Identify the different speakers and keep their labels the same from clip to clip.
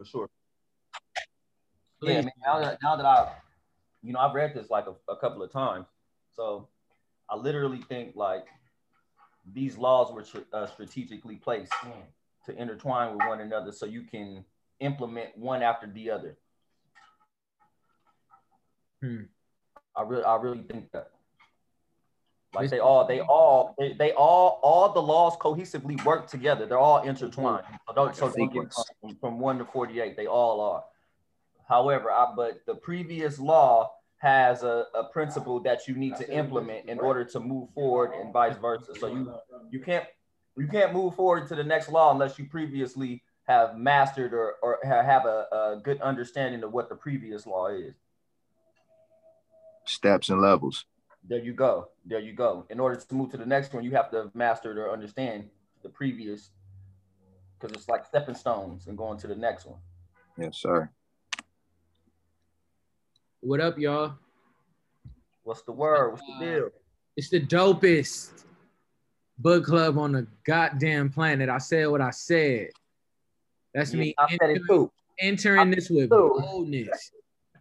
Speaker 1: for sure. Yeah, I mean, now that, now that I, you know, I've read this like a, a couple of times, so I literally think like these laws were uh, strategically placed to intertwine with one another, so you can implement one after the other.
Speaker 2: Hmm.
Speaker 1: I really, I really think that. Like they all, they all, they, they all, all the laws cohesively work together. They're all intertwined. So don't, so don't get from, from one to forty-eight. They all are. However, I, but the previous law has a, a principle that you need to implement in order to move forward, and vice versa. So you, you can't, you can't move forward to the next law unless you previously have mastered or, or have a, a good understanding of what the previous law is.
Speaker 3: Steps and levels.
Speaker 1: There you go. There you go. In order to move to the next one, you have to master or understand the previous, because it's like stepping stones and going to the next one.
Speaker 3: Yes, sir.
Speaker 2: What up, y'all?
Speaker 1: What's the word? What's the deal?
Speaker 2: Uh, it's the dopest book club on the goddamn planet. I said what I said. That's
Speaker 1: Yeah,
Speaker 2: me
Speaker 1: I said it
Speaker 2: entering,
Speaker 1: too.
Speaker 2: entering this with
Speaker 1: too.
Speaker 2: boldness.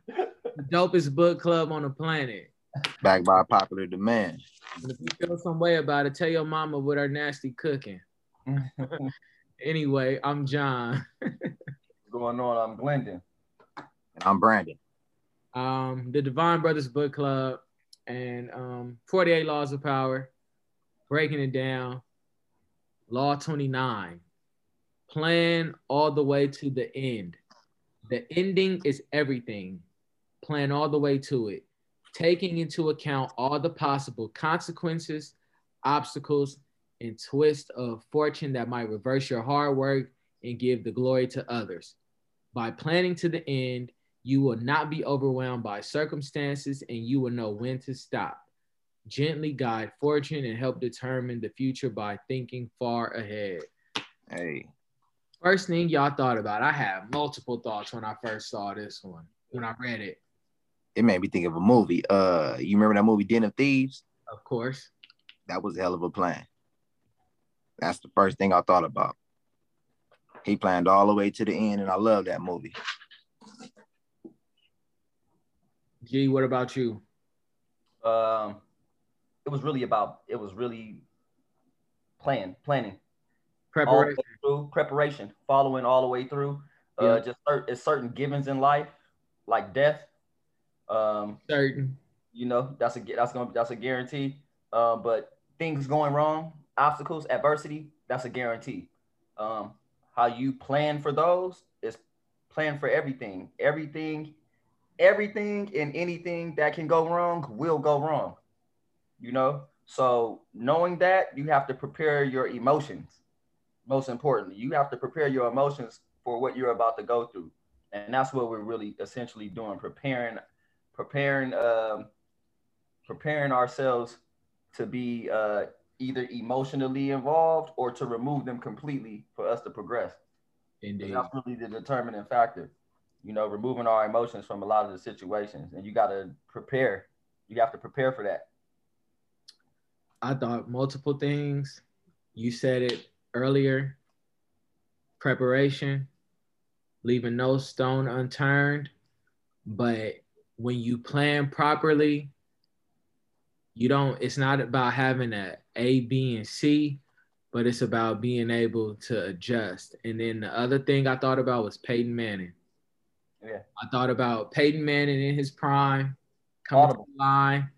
Speaker 2: the dopest book club on the planet.
Speaker 3: Backed by popular demand.
Speaker 2: And if you feel some way about it, tell your mama with her nasty cooking. Anyway, I'm John.
Speaker 1: What's going on? I'm Glendon.
Speaker 3: And I'm Brandon.
Speaker 2: um, the Divine Brothers Book Club, and um, 48 Laws of Power, breaking it down. Law 29, plan all the way to the end. The ending is everything. Plan all the way to it, taking into account all the possible consequences, obstacles, and twists of fortune that might reverse your hard work and give the glory to others. By planning to the end, you will not be overwhelmed by circumstances and you will know when to stop. Gently guide fortune and help determine the future by thinking far ahead.
Speaker 3: Hey,
Speaker 2: First thing y'all thought about, I had multiple thoughts when I first saw this one, when I read it,
Speaker 3: it made me think of a movie. Uh, you remember that movie Den of Thieves?
Speaker 2: of course.
Speaker 3: That was a hell of a plan. That's the first thing I thought about. He planned all the way to the end, and I love that movie.
Speaker 2: G, what about you?
Speaker 1: Um, it was really about. It was really plan, planning,
Speaker 2: Preparation.
Speaker 1: way through preparation, following all the way through. Uh, just cer- certain givens in life, like death. Um,
Speaker 2: Certain.
Speaker 1: you know that's a that's gonna that's a guarantee. Uh, but things going wrong, obstacles, adversity, that's a guarantee. Um, how you plan for those is plan for everything. Everything, everything and anything that can go wrong will go wrong. You know, so knowing that you have to prepare your emotions. Most importantly, you have to prepare your emotions for what you're about to go through, and that's what we're really essentially doing, preparing, preparing, um, preparing ourselves to be uh, either emotionally involved or to remove them completely for us to progress.
Speaker 2: Indeed.
Speaker 1: That's really the determining factor. You know, removing our emotions from a lot of the situations, and you got to prepare. You have to prepare for that.
Speaker 2: I thought multiple things. You said it earlier. Preparation, leaving no stone unturned. But when you plan properly, you don't, it's not about having a A, B, and C, but it's about being able to adjust. And then the other thing I thought about was Peyton Manning.
Speaker 1: Yeah.
Speaker 2: I thought about Peyton Manning in his prime, coming
Speaker 1: Audible.
Speaker 2: to the line,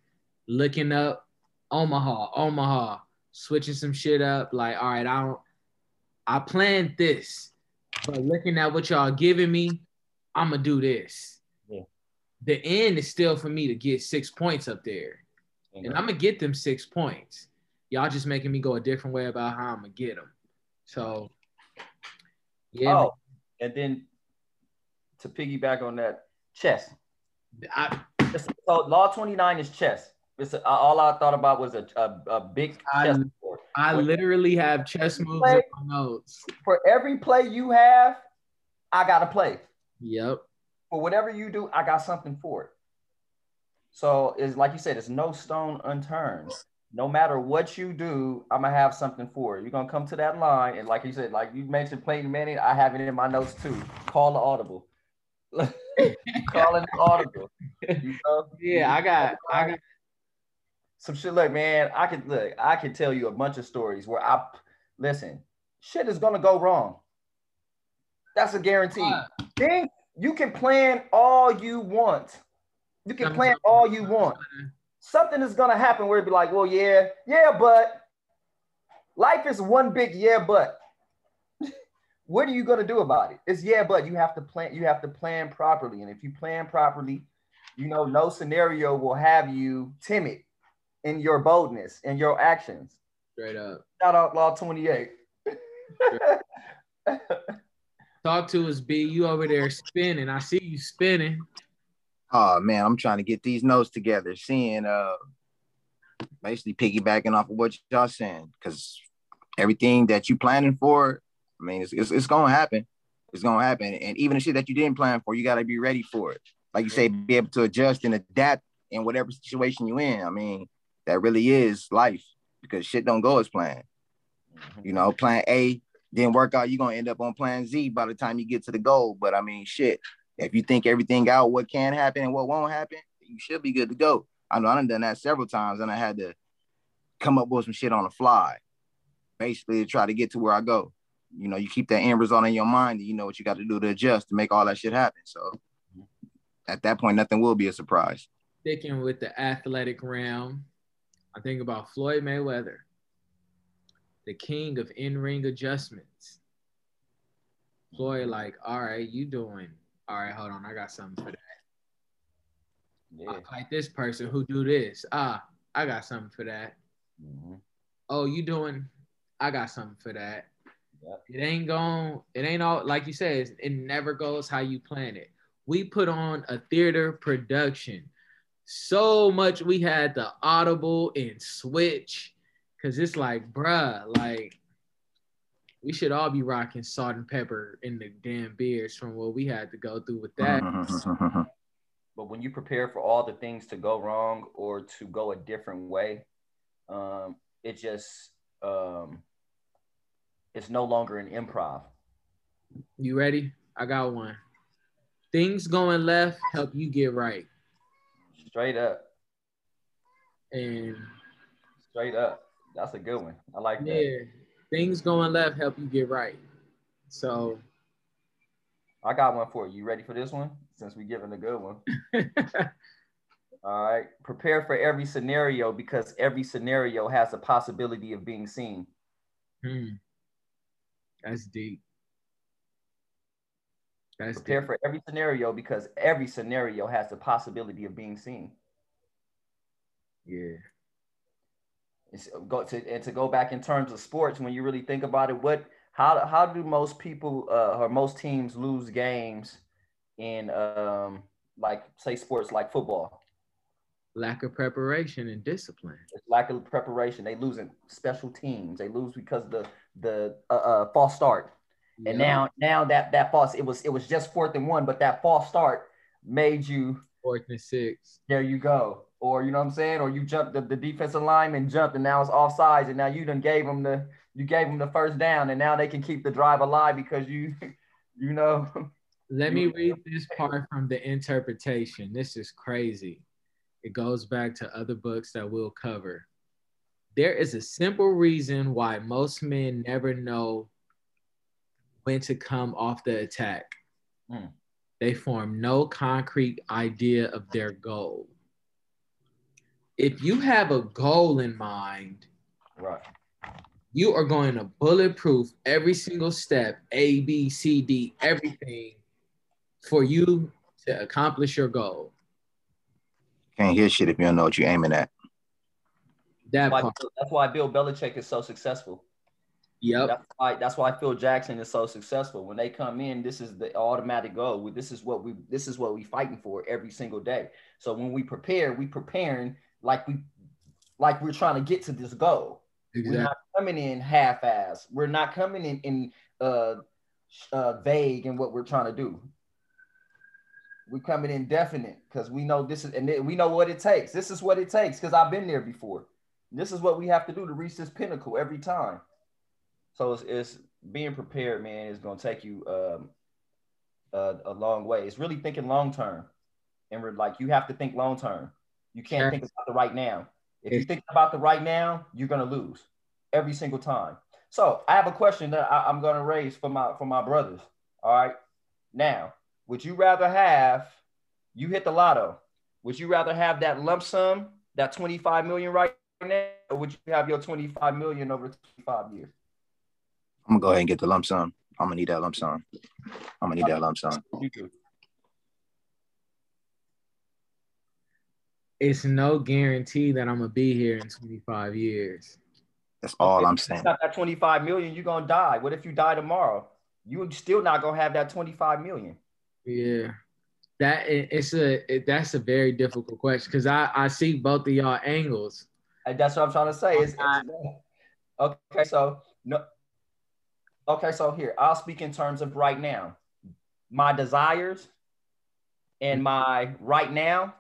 Speaker 2: looking up, Omaha, Omaha, switching some shit up. Like, all right, I don't, I planned this, but looking at what y'all giving me, I'm gonna do this. The end is still for me to get six points up there, and I'm gonna get them six points. Y'all just making me go a different way about how I'm gonna get them. So, yeah,
Speaker 1: oh, and then to piggyback on that, chess.
Speaker 2: I,
Speaker 1: So law 29 is chess. It's a, all I thought about was a, a, a big
Speaker 2: I-
Speaker 1: chess board.
Speaker 2: I literally have chess moves
Speaker 1: Play-
Speaker 2: in my notes.
Speaker 1: For every play you have, I got to play.
Speaker 2: Yep.
Speaker 1: For whatever you do, I got something for it. So it's like you said, it's no stone unturned. no matter what you do, I'm gonna have something for it. You're gonna come to that line, and like you said, like you mentioned Peyton Manning, I have it in my notes too. Call the audible. Calling the audible. You know?
Speaker 2: Yeah, I got, I got
Speaker 1: some shit. Look, man, I could look. I could tell you a bunch of stories where I listen. Shit is gonna go wrong. That's a guarantee. Thing you can plan all you want. You can plan all you want something is gonna happen where it'd be like, well, yeah, yeah, but life is one big yeah, but. what are you gonna do about it? It's yeah, but you have to plan. You have to plan properly, and if you plan properly, you know no scenario will have you timid in your boldness and your actions.
Speaker 2: Straight up.
Speaker 1: Shout out Law Twenty Eight.
Speaker 2: Talk to us, B. You over there spinning. I see you spinning.
Speaker 3: Oh man, I'm trying to get these notes together, seeing uh basically piggybacking off of what y'all saying, because everything that you planning for, I mean, it's, it's, it's gonna happen. It's gonna happen. And even the shit that you didn't plan for, you gotta be ready for it. Like you say, be able to adjust and adapt in whatever situation you in. I mean, that really is life because shit don't go as planned. Mm-hmm. You know, plan A didn't work out, you're gonna end up on plan Z by the time you get to the goal. But I mean, shit, if you think everything out, what can happen and what won't happen, you should be good to go. I know I've done that several times and I had to come up with some shit on the fly, basically to try to get to where I go. You know, you keep that end result in your mind and you know what you got to do to adjust to make all that shit happen. So at that point, nothing will be a surprise.
Speaker 2: Sticking with the athletic realm, I think about Floyd Mayweather, the king of in-ring adjustments. Floyd, like, all right, you doing all right, hold on, I got something for that. Yeah. like this person who do this. Ah, I got something for that. Mm-hmm. Oh, you doing? I got something for that. Yep. It ain't going. It ain't all like you said. It never goes how you plan it. We put on a theater production. So much we had the audible and switch, cause it's like, bruh, like we should all be rocking salt and pepper in the damn beers from what we had to go through with that.
Speaker 1: but when you prepare for all the things to go wrong or to go a different way, um, it just um, it's no longer an improv.
Speaker 2: You ready? I got one. Things going left help you get right.
Speaker 1: Straight up.
Speaker 2: And
Speaker 1: straight up. That's a good one. I like that.
Speaker 2: Yeah things going left help you get right. So
Speaker 1: I got one for you. You ready for this one? Since we're giving a good one. All right. Prepare for every scenario because every scenario has a possibility of being seen.
Speaker 2: Hmm. That's deep.
Speaker 1: That's Prepare deep. for every scenario because every scenario has the possibility of being seen.
Speaker 2: Yeah
Speaker 1: go to and to go back in terms of sports when you really think about it what how how do most people uh, or most teams lose games in um like say sports like football?
Speaker 2: Lack of preparation and discipline.
Speaker 1: It's lack of preparation. They lose in special teams. They lose because the the uh, uh, false start. And now now that that false it was it was just fourth and one but that false start made you
Speaker 2: fourth and six
Speaker 1: there you go or you know what I'm saying, or you jumped the, the defensive lineman jumped and now it's offsides and now you done gave them the you gave them the first down and now they can keep the drive alive because you you know.
Speaker 2: Let me read this part from the interpretation. This is crazy. It goes back to other books that we'll cover. There is a simple reason why most men never know when to come off the attack. Mm. They form no concrete idea of their goal if you have a goal in mind,
Speaker 1: right,
Speaker 2: you are going to bulletproof every single step, A, B, C, D, everything for you to accomplish your goal.
Speaker 3: Can't hear shit if you don't know what you're aiming at.
Speaker 1: That that's why, that's why Bill Belichick is so successful.
Speaker 2: Yep.
Speaker 1: That's why that's why Phil Jackson is so successful. When they come in, this is the automatic goal. This is what we this is what we fighting for every single day. So when we prepare, we preparing like we like we're trying to get to this goal. Exactly. We're not coming in half-ass. We're not coming in in uh, uh, vague in what we're trying to do. We're coming in definite because we know this is, and we know what it takes. This is what it takes because I've been there before. This is what we have to do to reach this pinnacle every time. So it's, it's being prepared, man, is going to take you um, a, a, long way. It's really thinking long term, and we're like you have to think long term. You can't think about the right now. If you think about the right now, you're going to lose every single time. So I have a question that I, I'm going to raise for my for my brothers. All right, now would you rather have you hit the lotto? Would you rather have that lump sum, that 25 million right now, or would you have your 25 million over 25 years?
Speaker 3: I'm gonna go ahead and get the lump sum. I'm gonna need that lump sum. I'm gonna need that lump sum.
Speaker 2: It's no guarantee that I'm gonna be here in 25 years.
Speaker 3: That's all okay, I'm saying.
Speaker 1: Not that 25 million, you're gonna die. What if you die tomorrow? You're still not gonna have that 25 million.
Speaker 2: Yeah that it's a it, that's a very difficult question because I I see both of y'all angles.
Speaker 1: And that's what I'm trying to say. Is okay. So no. Okay, so here I'll speak in terms of right now. My desires and my right now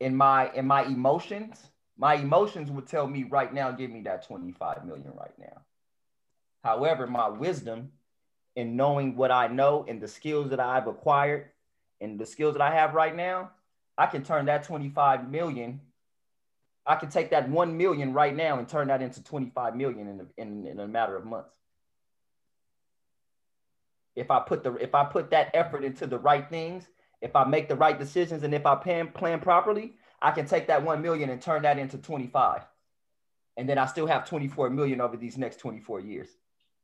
Speaker 1: in my in my emotions, my emotions would tell me right now, give me that 25 million right now. However, my wisdom in knowing what I know and the skills that I've acquired and the skills that I have right now, I can turn that 25 million. I can take that 1 million right now and turn that into 25 million in, in, in a matter of months. If I put the if I put that effort into the right things, if I make the right decisions and if I plan plan properly, I can take that 1 million and turn that into 25. And then I still have 24 million over these next 24 years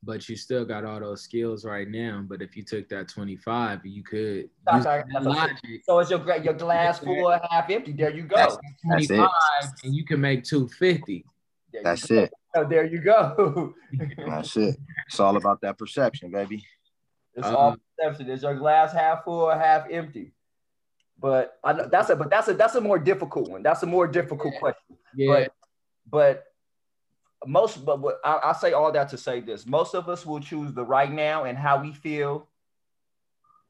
Speaker 2: but you still got all those skills right now. But if you took that 25, you could
Speaker 1: logic. So it's your your glass full or half empty. There you go. That's,
Speaker 2: 25 that's and you can make 250.
Speaker 3: That's it.
Speaker 1: So there you go.
Speaker 3: that's it. It's all about that perception, baby.
Speaker 1: It's um, all perception. Is your glass half full or half empty? But I know that's a but that's a that's a more difficult one. That's a more difficult yeah. question. Yeah. But but most, but what, I, I say all that to say this: most of us will choose the right now and how we feel.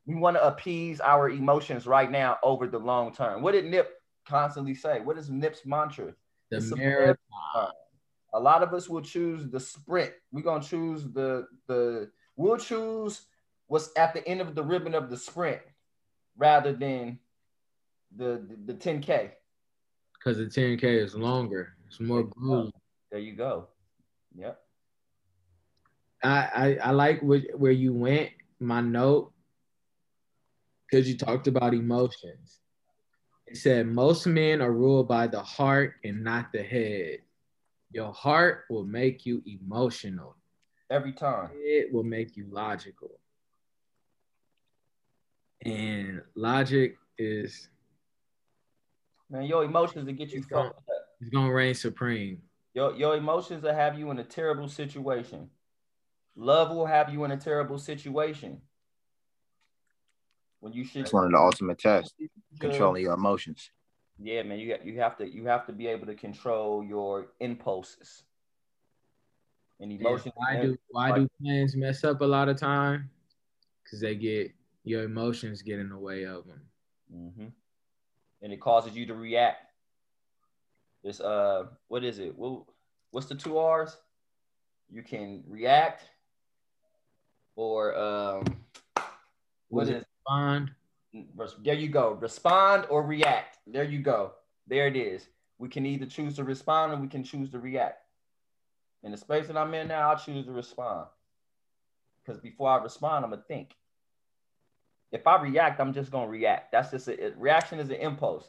Speaker 1: We want to appease our emotions right now over the long term. What did Nip constantly say? What is Nip's mantra?
Speaker 2: The marathon.
Speaker 1: A lot of us will choose the sprint. We're gonna choose the the. We'll choose what's at the end of the ribbon of the sprint rather than the the, the 10k.
Speaker 2: Because the 10k is longer. It's more grueling.
Speaker 1: There you go. Yep.
Speaker 2: I I, I like where you went. My note because you talked about emotions. It said most men are ruled by the heart and not the head. Your heart will make you emotional.
Speaker 1: Every time.
Speaker 2: It will make you logical. And logic is
Speaker 1: man, your emotions will get you fucked up.
Speaker 2: It's gonna reign supreme.
Speaker 1: Your, your emotions will have you in a terrible situation. Love will have you in a terrible situation. When you should
Speaker 3: It's one of the ultimate tests, controlling your emotions.
Speaker 1: Yeah, man, you got you have to you have to be able to control your impulses
Speaker 2: and emotions. Yeah, why do why do plans mess up a lot of time? Because they get your emotions get in the way of them,
Speaker 1: mm-hmm. and it causes you to react it's uh, what is it? What, what's the two R's? You can react or um,
Speaker 2: what is respond?
Speaker 1: There you go. Respond or react. There you go. There it is. We can either choose to respond or we can choose to react. In the space that I'm in now, I'll choose to respond. Because before I respond, I'm gonna think. If I react, I'm just gonna react. That's just a, reaction is an impulse.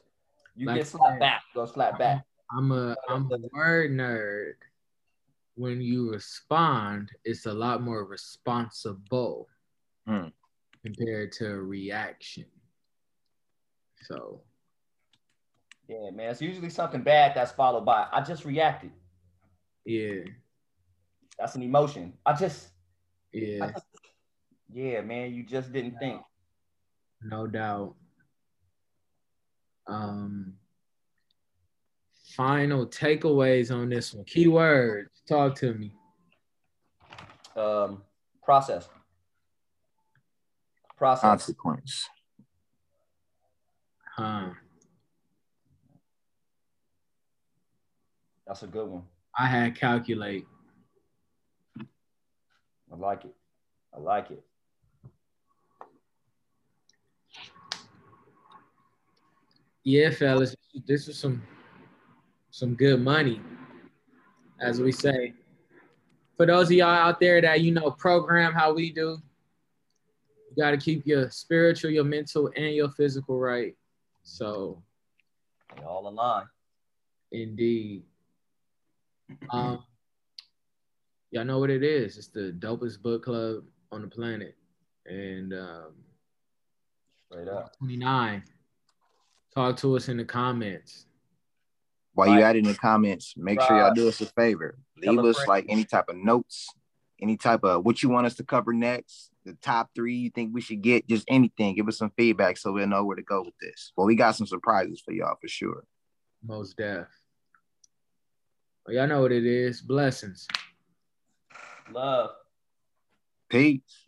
Speaker 1: You like, get slapped back, go slap back.
Speaker 2: I'm a I'm a word nerd. When you respond, it's a lot more responsible hmm. compared to a reaction. So
Speaker 1: yeah, man. It's usually something bad that's followed by I just reacted.
Speaker 2: Yeah.
Speaker 1: That's an emotion. I just
Speaker 2: yeah. I just,
Speaker 1: yeah, man, you just didn't think.
Speaker 2: No doubt. Um final takeaways on this one. Keywords. Talk to me.
Speaker 1: Um, process. Process.
Speaker 3: Consequence.
Speaker 2: Huh.
Speaker 1: That's a good one.
Speaker 2: I had calculate.
Speaker 1: I like it. I like it.
Speaker 2: Yeah, fellas, this was some some good money, as we say. For those of y'all out there that you know program how we do, you got to keep your spiritual, your mental, and your physical right. So,
Speaker 1: they all align.
Speaker 2: Indeed. Um, y'all know what it is. It's the dopest book club on the planet, and um,
Speaker 1: straight up
Speaker 2: 29. Talk to us in the comments.
Speaker 3: While you add in the comments, make sure y'all do us a favor. Leave us like any type of notes, any type of what you want us to cover next, the top three you think we should get, just anything. Give us some feedback so we'll know where to go with this. Well, we got some surprises for y'all for sure.
Speaker 2: Most deaf. Well, y'all know what it is. Blessings.
Speaker 1: Love.
Speaker 3: Peace.